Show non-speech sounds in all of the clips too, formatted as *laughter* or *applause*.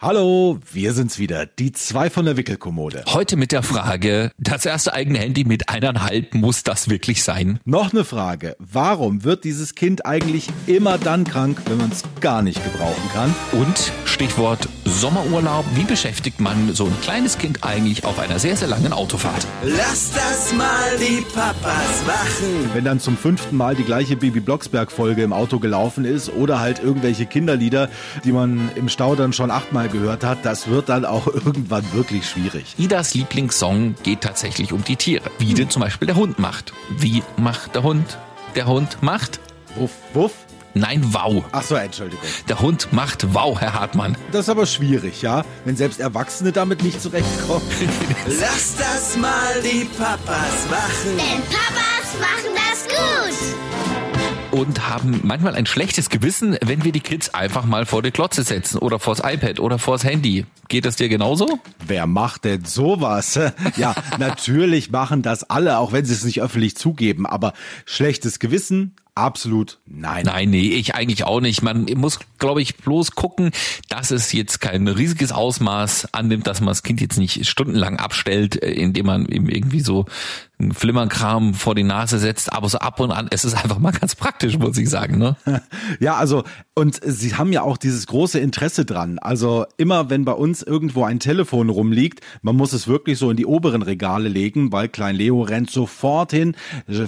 Hallo, wir sind's wieder, die zwei von der Wickelkommode. Heute mit der Frage, das erste eigene Handy mit eineinhalb, muss das wirklich sein? Noch eine Frage, warum wird dieses Kind eigentlich immer dann krank, wenn man es gar nicht gebrauchen kann? Und Stichwort Sommerurlaub, wie beschäftigt man so ein kleines Kind eigentlich auf einer sehr, sehr langen Autofahrt? Lass das mal die Papas machen. Wenn dann zum fünften Mal die gleiche Baby Blocksberg-Folge im Auto gelaufen ist oder halt irgendwelche Kinderlieder, die man im Stau dann schon achtmal gehört hat, das wird dann auch *laughs* irgendwann wirklich schwierig. Idas Lieblingssong geht tatsächlich um die Tiere. Wie denn zum Beispiel der Hund macht. Wie macht der Hund? Der Hund macht? Wuff, wuff. Nein, wow. Ach so, Entschuldigung. Der Hund macht wow, Herr Hartmann. Das ist aber schwierig, ja? Wenn selbst Erwachsene damit nicht zurechtkommen. Lass das mal die Papas machen. Denn Papas machen das. Und haben manchmal ein schlechtes Gewissen, wenn wir die Kids einfach mal vor die Klotze setzen oder vors iPad oder vors Handy. Geht das dir genauso? Wer macht denn sowas? *laughs* Ja, natürlich machen das alle, auch wenn sie es nicht öffentlich zugeben, aber schlechtes Gewissen, absolut nein. Nein, nee, ich eigentlich auch nicht. Man muss, glaube ich, bloß gucken, dass es jetzt kein riesiges Ausmaß annimmt, dass man das Kind jetzt nicht stundenlang abstellt, äh, indem man ihm irgendwie so Flimmerkram vor die Nase setzt, aber so ab und an, es ist einfach mal ganz praktisch, muss ich sagen. Ne? *laughs* Ja, also, und sie haben ja auch dieses große Interesse dran. Also immer, wenn bei uns irgendwo ein Telefon rumliegt, man muss es wirklich so in die oberen Regale legen, weil Klein Leo rennt sofort hin,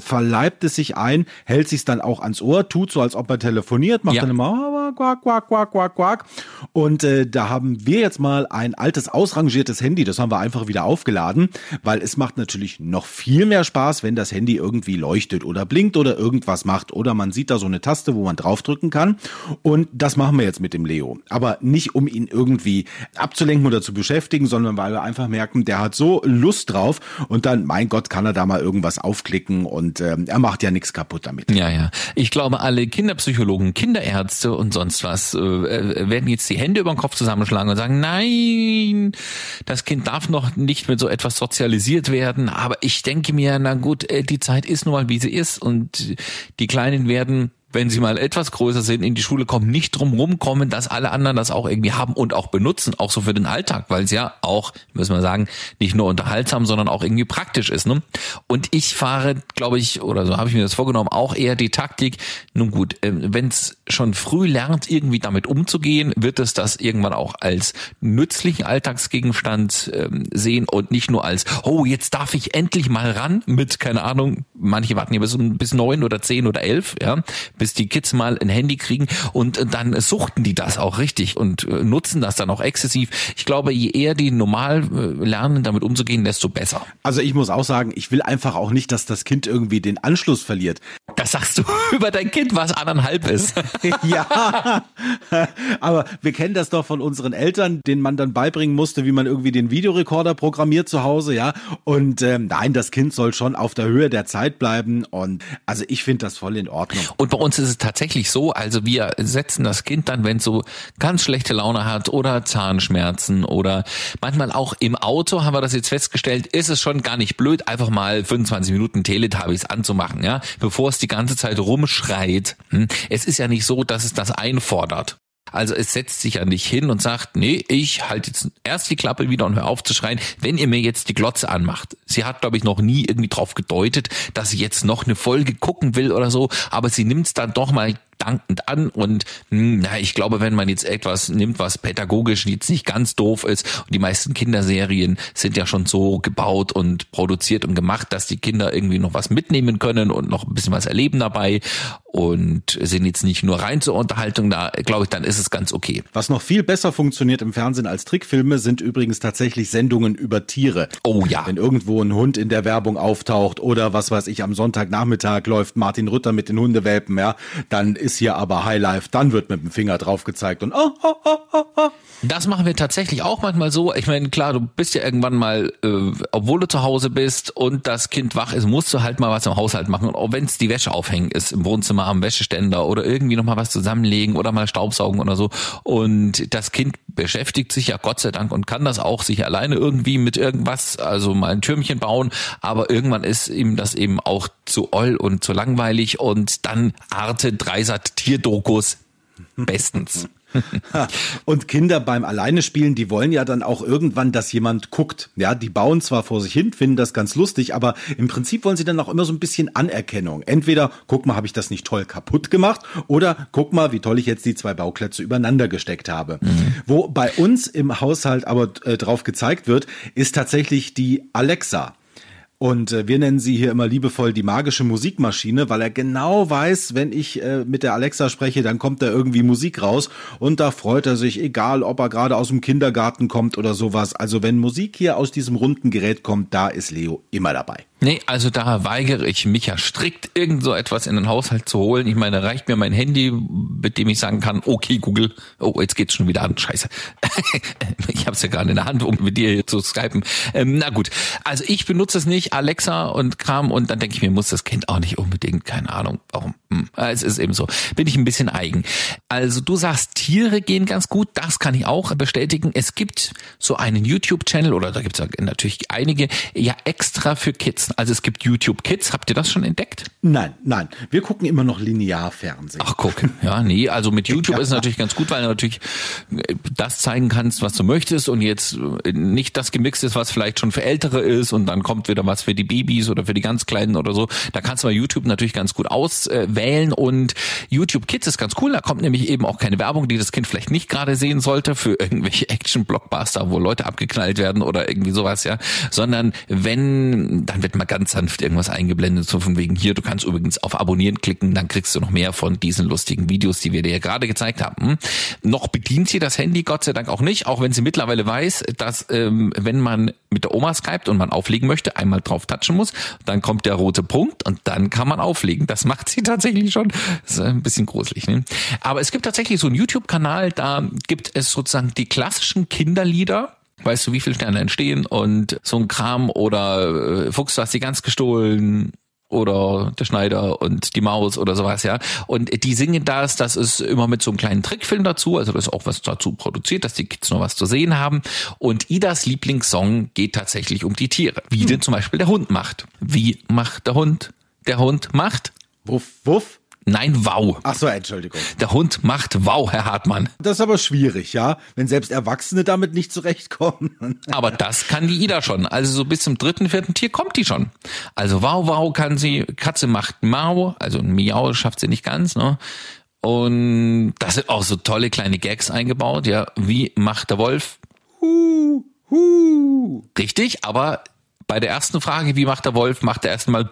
verleibt es sich ein, hält sich dann auch ans Ohr, tut so, als ob er telefoniert, macht Ja. dann immer "Ah, quack, quack, quack, quack, quack. Und äh, da haben wir jetzt mal ein altes, ausrangiertes Handy, das haben wir einfach wieder aufgeladen, weil es macht natürlich noch viel mehr Spaß, wenn das Handy irgendwie leuchtet oder blinkt oder irgendwas macht oder man sieht da so eine Taste, wo man draufdrücken kann. Und das machen wir jetzt mit dem Leo. Aber nicht, um ihn irgendwie abzulenken oder zu beschäftigen, sondern weil wir einfach merken, der hat so Lust drauf und dann, mein Gott, kann er da mal irgendwas aufklicken und ähm, er macht ja nichts kaputt damit. Ja, ja. Ich glaube, alle Kinderpsychologen, Kinderärzte und sonst was äh, äh, werden jetzt die Hände über den Kopf zusammenschlagen und sagen, nein, das Kind darf noch nicht mit so etwas sozialisiert werden. Aber ich denke mir, na gut, äh, die Zeit ist nun mal, wie sie ist und die Kleinen werden wenn sie mal etwas größer sind, in die Schule kommen, nicht drum rumkommen, dass alle anderen das auch irgendwie haben und auch benutzen, auch so für den Alltag, weil es ja auch, müssen wir sagen, nicht nur unterhaltsam, sondern auch irgendwie praktisch ist. Ne? Und ich fahre, glaube ich, oder so habe ich mir das vorgenommen, auch eher die Taktik, nun gut, wenn es schon früh lernt, irgendwie damit umzugehen, wird es das irgendwann auch als nützlichen Alltagsgegenstand ähm, sehen und nicht nur als, oh, jetzt darf ich endlich mal ran mit, keine Ahnung, manche warten ja bis, bis neun oder zehn oder elf, ja, bis die Kids mal ein Handy kriegen und äh, dann suchten die das auch richtig und äh, nutzen das dann auch exzessiv. Ich glaube, je eher die normal äh, lernen, damit umzugehen, desto besser. Also ich muss auch sagen, ich will einfach auch nicht, dass das Kind irgendwie den Anschluss verliert. Das sagst du *laughs* über dein Kind, was anderthalb ist. *laughs* ja, aber wir kennen das doch von unseren Eltern, denen man dann beibringen musste, wie man irgendwie den Videorekorder programmiert zu Hause, ja. Und ähm, nein, das Kind soll schon auf der Höhe der Zeit bleiben. Und also ich finde das voll in Ordnung. Und bei uns ist es tatsächlich so, also wir setzen das Kind dann, wenn es so ganz schlechte Laune hat oder Zahnschmerzen oder manchmal auch im Auto, haben wir das jetzt festgestellt, ist es schon gar nicht blöd, einfach mal 25 Minuten Teletubbies anzumachen, ja, bevor es die ganze Zeit rumschreit. Hm? Es ist ja nicht so, dass es das einfordert. Also es setzt sich ja nicht hin und sagt, nee, ich halte jetzt erst die Klappe wieder und hör auf zu schreien, wenn ihr mir jetzt die Glotze anmacht. Sie hat, glaube ich, noch nie irgendwie drauf gedeutet, dass sie jetzt noch eine Folge gucken will oder so, aber sie nimmt es dann doch mal dankend an und hm, na, ich glaube, wenn man jetzt etwas nimmt, was pädagogisch jetzt nicht ganz doof ist und die meisten Kinderserien sind ja schon so gebaut und produziert und gemacht, dass die Kinder irgendwie noch was mitnehmen können und noch ein bisschen was erleben dabei und sind jetzt nicht nur rein zur Unterhaltung da, glaube ich, dann ist es ganz okay. Was noch viel besser funktioniert im Fernsehen als Trickfilme, sind übrigens tatsächlich Sendungen über Tiere. Oh ja. Wenn irgendwo ein Hund in der Werbung auftaucht oder was weiß ich, am Sonntagnachmittag läuft Martin Rütter mit den Hundewelpen, ja, dann ist hier aber Highlife, dann wird mit dem Finger drauf gezeigt und oh, oh, oh, oh, oh. Das machen wir tatsächlich auch manchmal so. Ich meine, klar, du bist ja irgendwann mal, äh, obwohl du zu Hause bist und das Kind wach ist, musst du halt mal was im Haushalt machen. Und auch wenn es die Wäsche aufhängen ist, im Wohnzimmer am Wäscheständer oder irgendwie nochmal was zusammenlegen oder mal Staubsaugen oder so. Und das Kind beschäftigt sich ja Gott sei Dank und kann das auch sich alleine irgendwie mit irgendwas, also mal ein Türmchen bauen. Aber irgendwann ist ihm das eben auch zu oll und zu langweilig und dann Arte Dreisat Tierdokus bestens. *laughs* Und Kinder beim Alleine spielen, die wollen ja dann auch irgendwann, dass jemand guckt. Ja, die bauen zwar vor sich hin, finden das ganz lustig, aber im Prinzip wollen sie dann auch immer so ein bisschen Anerkennung. Entweder, guck mal, habe ich das nicht toll kaputt gemacht oder guck mal, wie toll ich jetzt die zwei Bauklötze übereinander gesteckt habe. Mhm. Wo bei uns im Haushalt aber äh, drauf gezeigt wird, ist tatsächlich die Alexa. Und äh, wir nennen sie hier immer liebevoll die magische Musikmaschine, weil er genau weiß, wenn ich äh, mit der Alexa spreche, dann kommt da irgendwie Musik raus und da freut er sich, egal ob er gerade aus dem Kindergarten kommt oder sowas. Also wenn Musik hier aus diesem runden Gerät kommt, da ist Leo immer dabei. Nee, also da weigere ich mich ja strikt, irgend so etwas in den Haushalt zu holen. Ich meine, reicht mir mein Handy, mit dem ich sagen kann, okay, Google, oh, jetzt geht's schon wieder an, scheiße. *laughs* ich habe es ja gerade in der Hand, um mit dir zu skypen. Ähm, na gut, also ich benutze es nicht, Alexa und Kram, und dann denke ich mir, muss das Kind auch nicht unbedingt, keine Ahnung, warum. Hm, es ist eben so. Bin ich ein bisschen eigen. Also du sagst, Tiere gehen ganz gut, das kann ich auch bestätigen. Es gibt so einen YouTube-Channel, oder da gibt es natürlich einige, ja extra für Kids. Also es gibt YouTube Kids. Habt ihr das schon entdeckt? Nein, nein. Wir gucken immer noch Linearfernsehen. Ach, guck. Ja, nee. Also mit *laughs* YouTube ja. ist natürlich ganz gut, weil du natürlich äh, das zeigen kannst, was du möchtest und jetzt äh, nicht das gemixt ist, was vielleicht schon für Ältere ist und dann kommt wieder was für die Babys oder für die ganz Kleinen oder so. Da kannst du bei YouTube natürlich ganz gut auswählen und YouTube Kids ist ganz cool. Da kommt nämlich eben auch keine Werbung, die das Kind vielleicht nicht gerade sehen sollte für irgendwelche *laughs* Action-Blockbuster, wo Leute abgeknallt werden oder irgendwie sowas, ja. Sondern wenn, dann wird mal ganz sanft irgendwas eingeblendet, so von wegen hier, du kannst übrigens auf Abonnieren klicken, dann kriegst du noch mehr von diesen lustigen Videos, die wir dir gerade gezeigt haben. Hm? Noch bedient sie das Handy Gott sei Dank auch nicht, auch wenn sie mittlerweile weiß, dass ähm, wenn man mit der Oma skypt und man auflegen möchte, einmal drauf touchen muss, dann kommt der rote Punkt und dann kann man auflegen. Das macht sie *laughs* tatsächlich schon. Das ist ein bisschen gruselig. Ne? Aber es gibt tatsächlich so einen YouTube-Kanal, da gibt es sozusagen die klassischen Kinderlieder, weißt du, wie viele Sterne entstehen und so ein Kram oder äh, Fuchs, du hast die ganz gestohlen oder der Schneider und die Maus oder sowas, ja. Und die singen das, das ist immer mit so einem kleinen Trickfilm dazu, also das ist auch was dazu produziert, dass die Kids noch was zu sehen haben. Und Idas Lieblingssong geht tatsächlich um die Tiere. Wie hm. denn zum Beispiel der Hund macht. Wie macht der Hund? Der Hund macht. Wuff, wuff. Nein, wow. Ach so, Entschuldigung. Der Hund macht wow, Herr Hartmann. Das ist aber schwierig, ja, wenn selbst Erwachsene damit nicht zurechtkommen. *laughs* aber das kann die Ida schon. Also so bis zum dritten, vierten Tier kommt die schon. Also wow, wow kann sie. Katze macht mau, also ein Miau schafft sie nicht ganz, ne? Und da sind auch so tolle kleine Gags eingebaut, ja. Wie macht der Wolf? Hu, hu. Richtig, aber bei der ersten Frage, wie macht der Wolf, macht er erstmal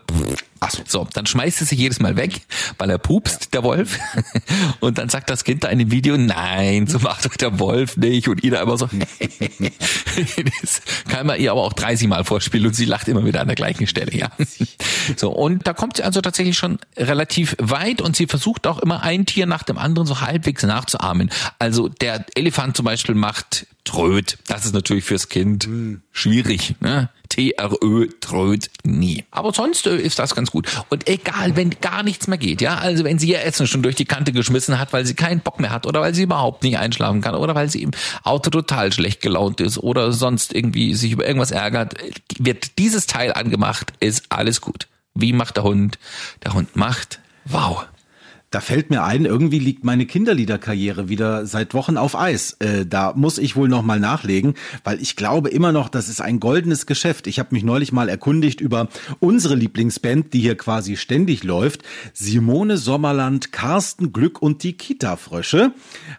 Ach so, dann schmeißt er sich jedes Mal weg, weil er pupst, der Wolf. *laughs* Und dann sagt das Kind da in dem Video, nein, so macht doch der Wolf nicht. Und Ida immer so, *laughs* das kann man ihr aber auch 30 Mal vorspielen und sie lacht immer wieder an der gleichen Stelle, ja. So, und da kommt sie also tatsächlich schon relativ weit und sie versucht auch immer ein Tier nach dem anderen so halbwegs nachzuahmen. Also der Elefant zum Beispiel macht Tröd. Das ist natürlich fürs Kind hm. schwierig. Ne? T-R-Ö, Tröd, nie. Aber sonst äh, ist das ganz gut. Und egal, wenn gar nichts mehr geht, ja, also wenn sie ihr Essen schon durch die Kante geschmissen hat, weil sie keinen Bock mehr hat oder weil sie überhaupt nicht einschlafen kann oder weil sie im Auto total schlecht gelaunt ist oder sonst irgendwie sich über irgendwas ärgert, wird dieses Teil angemacht, ist alles gut. Wie macht der Hund? Der Hund macht, wow. Da fällt mir ein, irgendwie liegt meine Kinderliederkarriere wieder seit Wochen auf Eis. Äh, da muss ich wohl noch mal nachlegen, weil ich glaube immer noch, das ist ein goldenes Geschäft. Ich habe mich neulich mal erkundigt über unsere Lieblingsband, die hier quasi ständig läuft. Simone Sommerland, Carsten Glück und die Kita-Frösche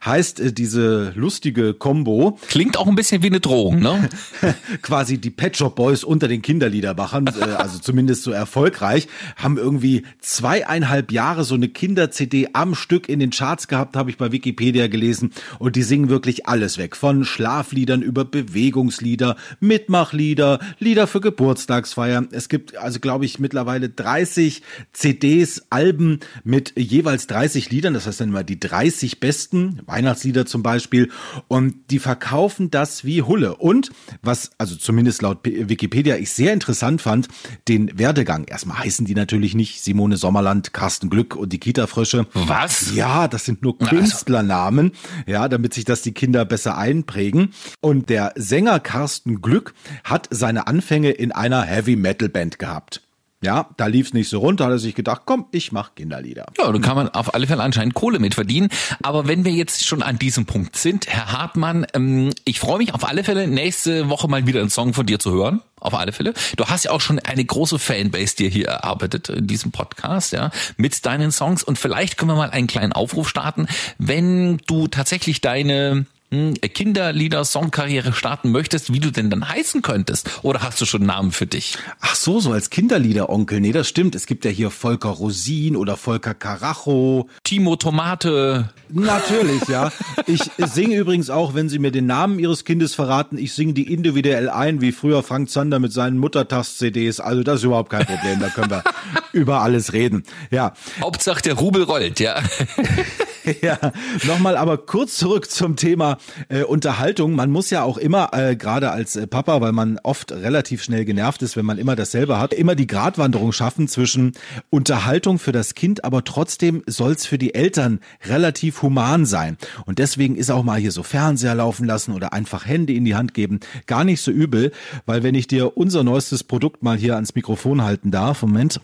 heißt äh, diese lustige Combo. Klingt auch ein bisschen wie eine Drohung, ne? *laughs* quasi die Pet Shop Boys unter den Kinderliedermachern, äh, also zumindest so erfolgreich, haben irgendwie zweieinhalb Jahre so eine Kinder CD am Stück in den Charts gehabt, habe ich bei Wikipedia gelesen. Und die singen wirklich alles weg. Von Schlafliedern über Bewegungslieder, Mitmachlieder, Lieder für Geburtstagsfeiern. Es gibt also, glaube ich, mittlerweile 30 CDs, Alben mit jeweils 30 Liedern. Das heißt dann immer die 30 besten, Weihnachtslieder zum Beispiel. Und die verkaufen das wie Hulle. Und was, also zumindest laut Wikipedia, ich sehr interessant fand, den Werdegang. Erstmal heißen die natürlich nicht Simone Sommerland, Carsten Glück und die Kita-Frösche Frösche. Was? Ja, das sind nur also Künstlernamen, ja, damit sich das die Kinder besser einprägen. Und der Sänger Carsten Glück hat seine Anfänge in einer Heavy Metal Band gehabt. Ja, da lief's nicht so runter, hat er sich gedacht, komm, ich mach Kinderlieder. Ja, da kann man auf alle Fälle anscheinend Kohle mit verdienen. Aber wenn wir jetzt schon an diesem Punkt sind, Herr Hartmann, ähm, ich freue mich auf alle Fälle, nächste Woche mal wieder einen Song von dir zu hören. Auf alle Fälle. Du hast ja auch schon eine große Fanbase dir hier erarbeitet in diesem Podcast, ja, mit deinen Songs. Und vielleicht können wir mal einen kleinen Aufruf starten, wenn du tatsächlich deine Kinderlieder, Songkarriere starten möchtest, wie du denn dann heißen könntest? Oder hast du schon einen Namen für dich? Ach so, so als Kinderlieder-Onkel. Nee, das stimmt. Es gibt ja hier Volker Rosin oder Volker Karacho. Timo Tomate. Natürlich, ja. *laughs* Ich singe übrigens auch, wenn Sie mir den Namen Ihres Kindes verraten, ich singe die individuell ein, wie früher Frank Zander mit seinen Muttertaст-CDs. Also das ist überhaupt kein Problem. Da können wir *laughs* über alles reden. Ja. Hauptsache der Rubel rollt, ja. *laughs* *laughs* ja, nochmal aber kurz zurück zum Thema äh, Unterhaltung. Man muss ja auch immer, äh, gerade als äh, Papa, weil man oft relativ schnell genervt ist, wenn man immer dasselbe hat, immer die Gratwanderung schaffen zwischen Unterhaltung für das Kind, aber trotzdem soll's für die Eltern relativ human sein. Und deswegen ist auch mal hier so Fernseher laufen lassen oder einfach Hände in die Hand geben gar nicht so übel, weil wenn ich dir unser neuestes Produkt mal hier ans Mikrofon halten darf, Moment.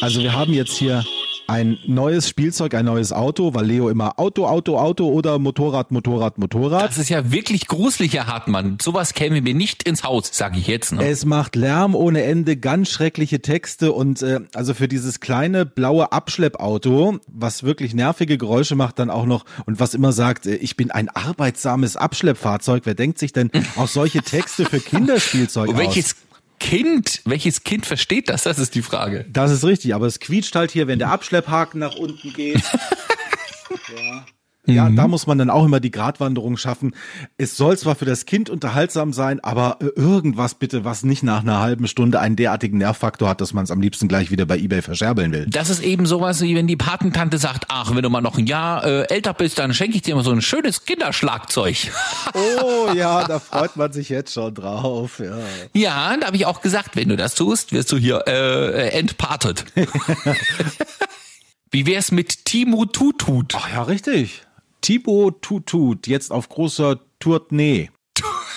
Also wir haben jetzt hier ein neues Spielzeug, ein neues Auto, weil Leo immer Auto, Auto, Auto oder Motorrad, Motorrad, Motorrad. Das ist ja wirklich gruselig, Herr Hartmann. Sowas käme mir nicht ins Haus, sage ich jetzt. Ne? Es macht Lärm ohne Ende, ganz schreckliche Texte und äh, also für dieses kleine blaue Abschleppauto, was wirklich nervige Geräusche macht, dann auch noch und was immer sagt, äh, ich bin ein arbeitsames Abschleppfahrzeug. Wer denkt sich denn auch solche Texte für Kinderspielzeug *laughs* aus? Welches Kind, welches Kind versteht das? Das ist die Frage. Das ist richtig, aber es quietscht halt hier, wenn der Abschlepphaken nach unten geht. *laughs* ja. Ja, da muss man dann auch immer die Gratwanderung schaffen. Es soll zwar für das Kind unterhaltsam sein, aber äh, irgendwas bitte, was nicht nach einer halben Stunde einen derartigen Nervfaktor hat, dass man es am liebsten gleich wieder bei eBay verscherbeln will. Das ist eben sowas, wie wenn die Patentante sagt, ach, wenn du mal noch ein Jahr äh, älter bist, dann schenke ich dir mal so ein schönes Kinderschlagzeug. Oh ja, da freut man sich jetzt schon drauf. Ja, Ja, da habe ich auch gesagt, wenn du das tust, wirst du hier äh, entpatet. *laughs* Wie wär's mit Timo Tutut? Ach ja, richtig. Thibaut Tutut, jetzt auf großer Tournee.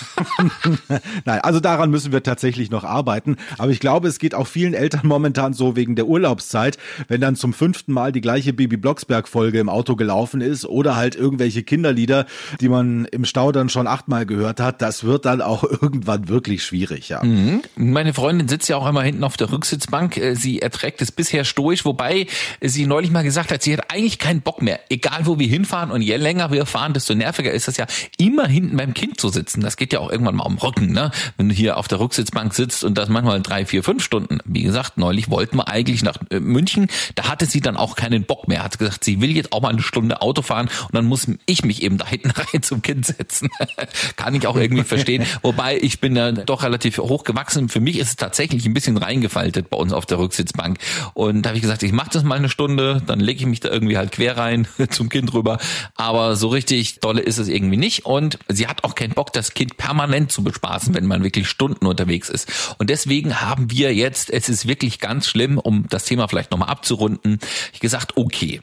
*laughs* Nein, also daran müssen wir tatsächlich noch arbeiten. Aber ich glaube, es geht auch vielen Eltern momentan so wegen der Urlaubszeit, wenn dann zum fünften Mal die gleiche Bibi Blocksberg Folge im Auto gelaufen ist oder halt irgendwelche Kinderlieder, die man im Stau dann schon achtmal gehört hat. Das wird dann auch *laughs* irgendwann wirklich schwierig, ja. Mhm. Meine Freundin sitzt ja auch immer hinten auf der Rücksitzbank. Äh, Sie erträgt es bisher stoisch, wobei sie neulich mal gesagt hat, sie hat eigentlich keinen Bock mehr. Egal wo wir hinfahren und je länger wir fahren, desto nerviger ist es ja, immer hinten beim Kind zu sitzen. Das geht ja auch irgendwann mal am Rücken, ne? Wenn du hier auf der Rücksitzbank sitzt und das manchmal drei, vier, fünf Stunden. Wie gesagt, neulich wollten wir eigentlich nach äh, München. Da hatte sie dann auch keinen Bock mehr. Hat gesagt, sie will jetzt auch mal eine Stunde Auto fahren und dann muss ich mich eben da hinten *laughs* rein zum Kind setzen. *laughs* Kann ich auch irgendwie verstehen. *laughs* Wobei ich bin ja doch relativ hoch gewachsen. Für mich ist es tatsächlich ein bisschen reingefaltet bei uns auf der Rücksitzbank. Und da habe ich gesagt, ich mache das mal eine Stunde, dann lege ich mich da irgendwie halt quer rein zum Kind rüber. Aber so richtig dolle ist es irgendwie nicht. Und sie hat auch keinen Bock, das Kind permanent zu bespaßen, wenn man wirklich Stunden unterwegs ist. Und deswegen haben wir jetzt, es ist wirklich ganz schlimm, um das Thema vielleicht nochmal abzurunden, gesagt, okay,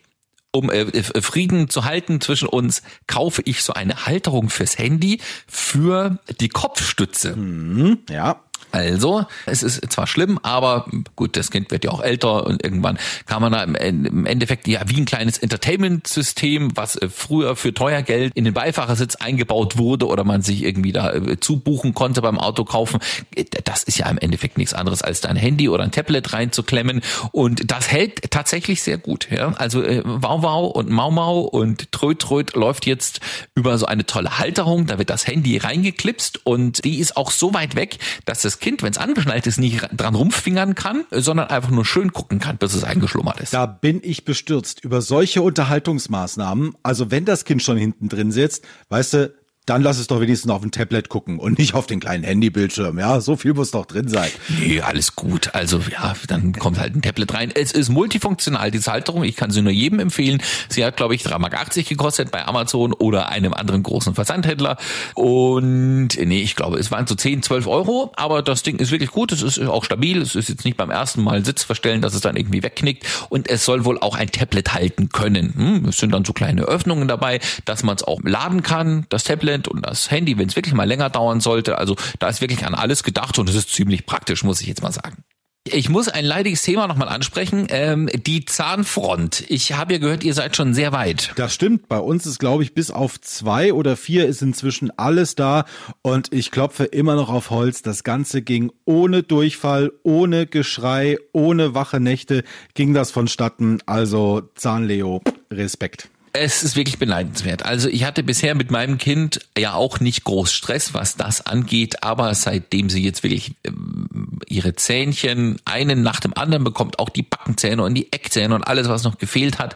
um äh, äh, Frieden zu halten zwischen uns, kaufe ich so eine Halterung fürs Handy für die Kopfstütze. Ja. Also, es ist zwar schlimm, aber gut, das Kind wird ja auch älter und irgendwann kann man da im Endeffekt ja wie ein kleines Entertainment-System, was äh, früher für teuer Geld in den Beifahrersitz eingebaut wurde oder man sich irgendwie da äh, zubuchen konnte beim Auto kaufen. Äh, Das ist ja im Endeffekt nichts anderes als dein Handy oder ein Tablet reinzuklemmen und das hält tatsächlich sehr gut. Ja? Also Wow Wow und Mau Mau und Tröd Tröd läuft jetzt über so eine tolle Halterung, da wird das Handy reingeklipst und die ist auch so weit weg, dass das Kind, wenn es angeschnallt ist, nicht dran rumfingern kann, sondern einfach nur schön gucken kann, bis es eingeschlummert ist. Da bin ich bestürzt über solche Unterhaltungsmaßnahmen. Also wenn das Kind schon hinten drin sitzt, weißt du, dann lass es doch wenigstens auf dem Tablet gucken und nicht auf den kleinen Handybildschirm. Ja, so viel muss doch drin sein. Nee, alles gut. Also ja, dann kommt halt ein Tablet rein. Es ist multifunktional, diese Halterung. Ich kann sie nur jedem empfehlen. Sie hat, glaube ich, 3,80 Mark gekostet bei Amazon oder einem anderen großen Versandhändler. Und nee, ich glaube, es waren so 10, 12 Euro, aber das Ding ist wirklich gut. Es ist auch stabil. Es ist jetzt nicht beim ersten Mal Sitz verstellen, dass es dann irgendwie wegknickt. Und es soll wohl auch ein Tablet halten können. Hm, es sind dann so kleine Öffnungen dabei, dass man es auch laden kann, das Tablet und das Handy, wenn es wirklich mal länger dauern sollte. Also da ist wirklich an alles gedacht und es ist ziemlich praktisch, muss ich jetzt mal sagen. Ich muss ein leidiges Thema nochmal ansprechen. Ähm, die Zahnfront. Ich habe ja gehört, ihr seid schon sehr weit. Das stimmt. Bei uns ist, glaube ich, bis auf zwei oder vier ist inzwischen alles da. Und ich klopfe immer noch auf Holz. Das Ganze ging ohne Durchfall, ohne Geschrei, ohne wache Nächte ging das vonstatten. Also Zahnleo, Respekt. Es ist wirklich beneidenswert. Also ich hatte bisher mit meinem Kind ja auch nicht groß Stress, was das angeht, aber seitdem sie jetzt wirklich ähm, ihre Zähnchen einen nach dem anderen bekommt, auch die Backenzähne und die Eckzähne und alles, was noch gefehlt hat,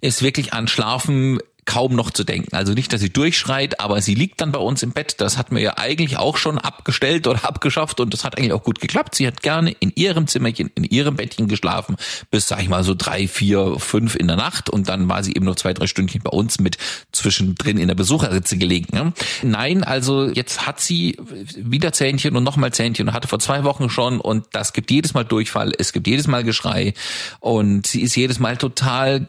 ist wirklich an Schlafen kaum noch zu denken. Also nicht, dass sie durchschreit, aber sie liegt dann bei uns im Bett. Das hatten wir ja eigentlich auch schon abgestellt oder *laughs* abgeschafft und das hat eigentlich auch gut geklappt. Sie hat gerne in ihrem Zimmerchen, in ihrem Bettchen geschlafen bis, sag ich mal, so drei, vier, fünf in der Nacht und dann war sie eben noch zwei, drei Stündchen bei uns mit zwischendrin in der Besucherritze gelegen. Ne? Nein, also jetzt hat sie wieder Zähnchen und nochmal Zähnchen und hatte vor zwei Wochen schon und das gibt jedes Mal Durchfall, es gibt jedes Mal Geschrei und sie ist jedes Mal total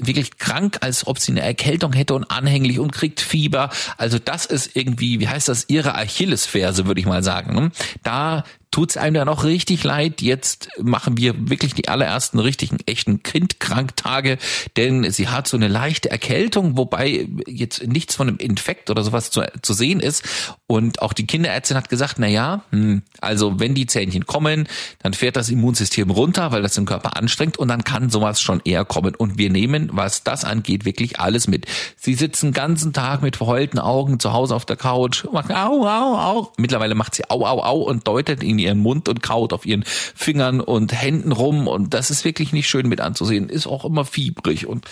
wirklich krank, als ob sie eine Erkältung Erkältung hätte und anhänglich und kriegt Fieber. Also das ist irgendwie, wie heißt das, ihre Achillesferse, würde ich mal sagen. Ne? Da tut's einem dann auch richtig leid. Jetzt machen wir wirklich die allerersten richtigen, echten Kindkranktage, denn sie hat so eine leichte Erkältung, wobei jetzt nichts von einem Infekt oder sowas zu, zu sehen ist. Und auch die Kinderärztin hat gesagt, na ja, hm, also wenn die Zähnchen kommen, dann fährt das Immunsystem runter, weil das den Körper anstrengt und dann kann sowas schon eher kommen. Und wir nehmen, was das angeht, wirklich alles mit. Sie sitzen ganzen Tag mit verheulten Augen zu Hause auf der Couch, machen au, au, au. Mittlerweile macht sie au, au, au und deutet in ihren Mund und kaut auf ihren Fingern und Händen rum und das ist wirklich nicht schön mit anzusehen. Ist auch immer fiebrig und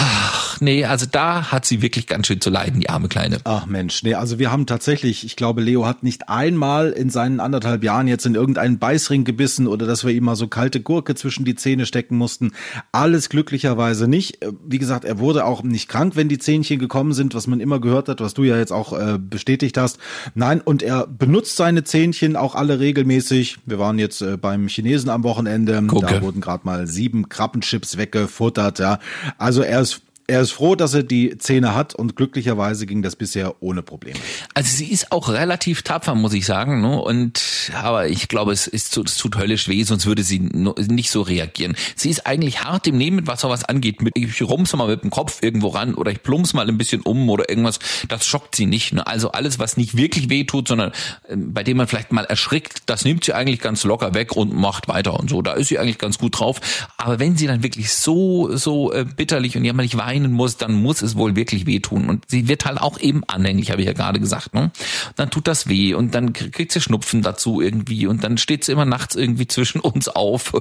ach, nee, also da hat sie wirklich ganz schön zu leiden, die arme Kleine. Ach Mensch, nee, also wir haben tatsächlich, ich glaube, Leo hat nicht einmal in seinen anderthalb Jahren jetzt in irgendeinen Beißring gebissen oder dass wir ihm mal so kalte Gurke zwischen die Zähne stecken mussten. Alles glücklicherweise nicht. Wie gesagt, er wurde auch nicht krank, wenn die Zähnchen gekommen sind, was man immer gehört hat, was du ja jetzt auch äh, bestätigt hast. Nein, und er benutzt seine Zähnchen auch alle regelmäßig. Wir waren jetzt äh, beim Chinesen am Wochenende. Gucke. Da wurden gerade mal sieben Krabbenchips weggefuttert. Ja. Also er ist er ist froh, dass er die Zähne hat und glücklicherweise ging das bisher ohne Probleme. Also sie ist auch relativ tapfer, muss ich sagen. Ne? Und aber ich glaube, es, ist, es tut höllisch weh, sonst würde sie nicht so reagieren. Sie ist eigentlich hart im Nehmen, was sowas angeht. Ich rumse mal mit dem Kopf irgendwo ran oder ich plumps mal ein bisschen um oder irgendwas. Das schockt sie nicht. Ne? Also alles, was nicht wirklich weh tut, sondern äh, bei dem man vielleicht mal erschrickt, das nimmt sie eigentlich ganz locker weg und macht weiter und so. Da ist sie eigentlich ganz gut drauf. Aber wenn sie dann wirklich so so äh, bitterlich und jämmerlich weinen muss, dann muss es wohl wirklich wehtun. Und sie wird halt auch eben anhänglich, habe ich ja gerade gesagt. Ne? Dann tut das weh und dann kriegt sie Schnupfen dazu irgendwie und dann steht sie immer nachts irgendwie zwischen *laughs* uns auf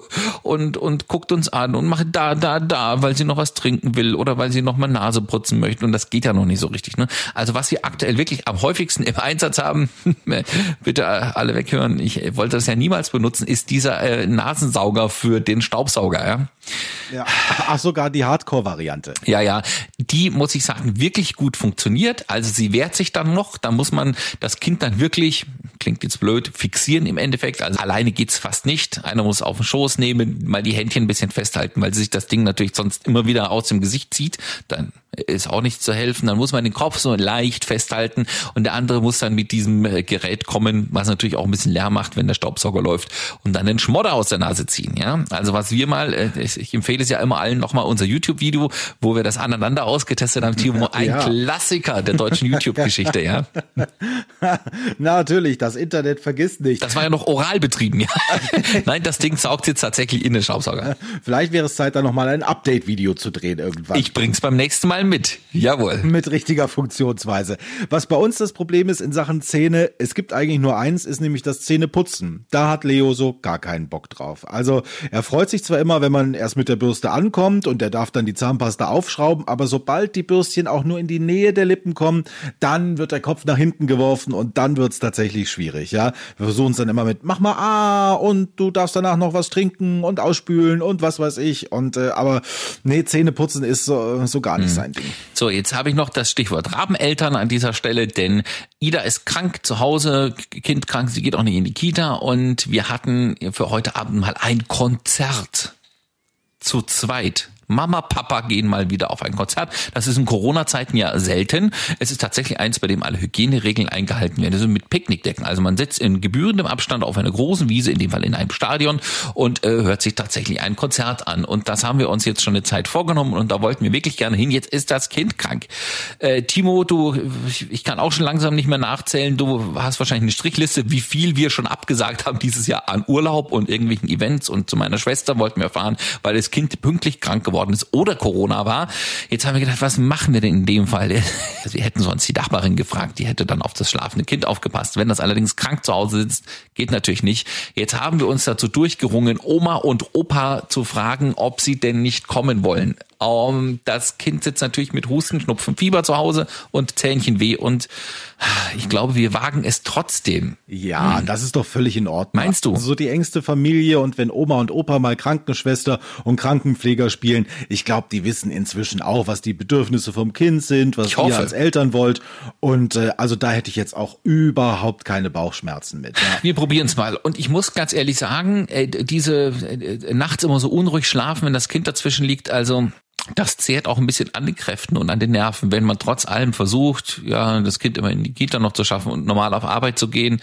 und und guckt uns an und macht da da da, weil sie noch was trinken will oder weil sie noch mal Nase putzen möchte und das geht ja noch nicht so richtig. Ne? Also was wir aktuell wirklich am häufigsten im Einsatz haben, *laughs* bitte alle weghören. Ich wollte das ja niemals benutzen, ist dieser äh, Nasensauger für den Staubsauger. Ja? Ja. Ach, sogar die Hardcore-Variante. Ja, ja, die muss ich sagen, wirklich gut funktioniert. Also sie wehrt sich dann noch. Da muss man das Kind dann wirklich, klingt jetzt blöd, fixieren im Endeffekt. Also alleine geht's fast nicht. Einer muss auf den Schoß nehmen, mal die Händchen ein bisschen festhalten, weil sich das Ding natürlich sonst immer wieder aus dem Gesicht zieht. Dann ist auch nicht zu helfen. Dann muss man den Kopf so leicht festhalten und der andere muss dann mit diesem äh, Gerät kommen, was natürlich auch ein bisschen Lärm macht, wenn der Staubsauger läuft und dann den Schmodder aus der Nase ziehen. Ja, also was wir mal, äh, ich empfehle es ja immer allen nochmal unser YouTube-Video, wo wir das aneinander ausgetestet haben. Timo, ein Ja. Klassiker der deutschen *laughs* YouTube-Geschichte. Ja, *laughs* Na, natürlich, das das Internet vergisst nicht. Das war ja noch oral betrieben, ja. *laughs* Nein, das Ding saugt jetzt tatsächlich in den Staubsauger. Vielleicht wäre es Zeit, da nochmal ein Update-Video zu drehen irgendwann. Ich bring's beim nächsten Mal mit. Jawohl. mit richtiger Funktionsweise. Was bei uns das Problem ist in Sachen Zähne, es gibt eigentlich nur eins, ist nämlich das Zähneputzen. Da hat Leo so gar keinen Bock drauf. Also er freut sich zwar immer, wenn man erst mit der Bürste ankommt und er darf dann die Zahnpasta aufschrauben, aber sobald die Bürstchen auch nur in die Nähe der Lippen kommen, dann wird der Kopf nach hinten geworfen und dann wird's tatsächlich schwierig, ja. Wir versuchen es dann immer mit, mach mal ah und du darfst danach noch was trinken und ausspülen und was weiß ich und äh, aber nee, Zähneputzen ist so, so gar nicht sein Ding. So, jetzt habe ich noch das Stichwort Rabeneltern an dieser Stelle, denn Ida ist krank zu Hause, Kind krank, sie geht auch nicht in die Kita und wir hatten für heute Abend mal ein Konzert zu zweit. Mama, Papa gehen mal wieder auf ein Konzert. Das ist in Corona-Zeiten ja selten. Es ist tatsächlich eins, bei dem alle Hygieneregeln eingehalten werden. Also mit Picknickdecken. Also man sitzt in gebührendem Abstand auf einer großen Wiese, in dem Fall in einem Stadion, und äh, hört sich tatsächlich ein Konzert an. Und das haben wir uns jetzt schon eine Zeit vorgenommen und da wollten wir wirklich gerne hin. Jetzt ist das Kind krank. Äh, Timo, du, ich, ich kann auch schon langsam nicht mehr nachzählen. Du hast wahrscheinlich eine Strichliste, wie viel wir schon abgesagt haben dieses Jahr an Urlaub und irgendwelchen Events. Und zu meiner Schwester wollten wir fahren, weil das Kind pünktlich krank geworden ist oder Corona war. Jetzt haben wir gedacht, was machen wir denn in dem Fall? *laughs* Wir hätten sonst die Nachbarin gefragt, die hätte dann auf das schlafende Kind aufgepasst. Wenn das allerdings krank zu Hause sitzt, geht natürlich nicht. Jetzt haben wir uns dazu durchgerungen, Oma und Opa zu fragen, ob sie denn nicht kommen wollen. Um, das Kind sitzt natürlich mit Husten, Schnupfen, Fieber zu Hause und Zähnchen weh und ich glaube, wir wagen es trotzdem. Ja, das ist doch völlig in Ordnung. Meinst du? Also so die engste Familie und wenn Oma und Opa mal Krankenschwester und Krankenpfleger spielen, ich glaube, die wissen inzwischen auch, was die Bedürfnisse vom Kind sind, was ihr als Eltern wollt. Und äh, also da hätte ich jetzt auch überhaupt keine Bauchschmerzen mit. Ja. Wir probieren es mal. Und ich muss ganz ehrlich sagen, äh, diese äh, nachts immer so unruhig schlafen, wenn das Kind dazwischen liegt, also das zehrt auch ein bisschen an den Kräften und an den Nerven, wenn man trotz allem versucht, ja, das Kind immer in die Kita noch zu schaffen und normal auf Arbeit zu gehen.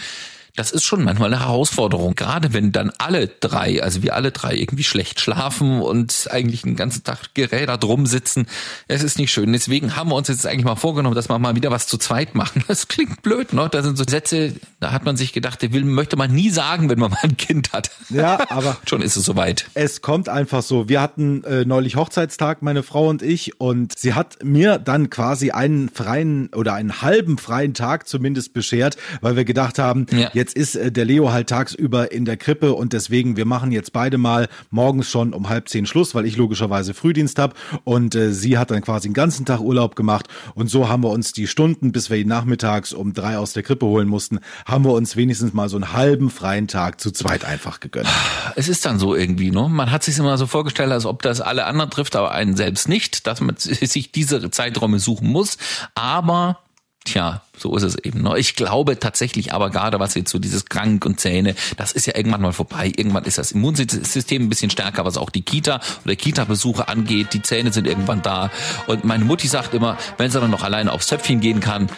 Das ist schon manchmal eine Herausforderung, gerade wenn dann alle drei, also wir alle drei irgendwie schlecht schlafen und eigentlich den ganzen Tag gerädert rumsitzen. Es ist nicht schön. Deswegen haben wir uns jetzt eigentlich mal vorgenommen, dass wir mal wieder was zu zweit machen. *laughs* Das klingt blöd, ne? Da sind so Sätze, da hat man sich gedacht, die will, möchte man nie sagen, wenn man mal ein Kind hat. Ja, *laughs* aber schon ist es soweit. Es kommt einfach so. Wir hatten äh, neulich Hochzeitstag, meine Frau und ich, und sie hat mir dann quasi einen freien oder einen halben freien Tag zumindest beschert, weil wir gedacht haben, Ja. jetzt ist äh, der Leo halt tagsüber in der Krippe und deswegen, wir machen jetzt beide mal morgens schon um halb zehn Schluss, weil ich logischerweise Frühdienst habe und äh, sie hat dann quasi den ganzen Tag Urlaub gemacht und so haben wir uns die Stunden, bis wir ihn nachmittags um drei aus der Krippe holen mussten, haben wir uns wenigstens mal so einen halben freien Tag zu zweit einfach gegönnt. Es ist dann so irgendwie, ne? Man hat sich immer so vorgestellt, als ob das alle anderen trifft, aber einen selbst nicht, dass man *laughs* sich diese Zeiträume suchen muss. Aber Tja, so ist es eben. Ne? Ich glaube tatsächlich aber gerade, was jetzt so dieses Krank und Zähne, das ist ja irgendwann mal vorbei. Irgendwann ist das Immunsystem ein bisschen stärker, was auch die Kita oder Kita-Besuche angeht. Die Zähne sind irgendwann da. Und meine Mutti sagt immer, wenn sie dann noch alleine aufs Töpfchen gehen kann,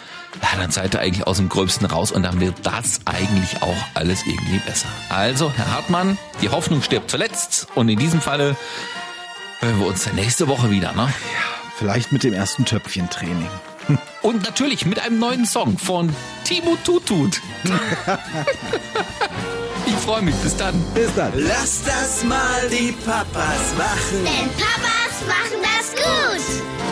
ja, dann seid ihr eigentlich aus dem Gröbsten raus und dann wird das eigentlich auch alles irgendwie besser. Also, Herr Hartmann, die Hoffnung stirbt zuletzt und in diesem Falle hören wir uns nächste Woche wieder, ne? Vielleicht mit dem ersten Töpfchentraining. Und natürlich mit einem neuen Song von Timo Tutut. ich freue mich. Bis dann. Bis dann. Lass das mal die Papas machen. Denn Papas machen das gut.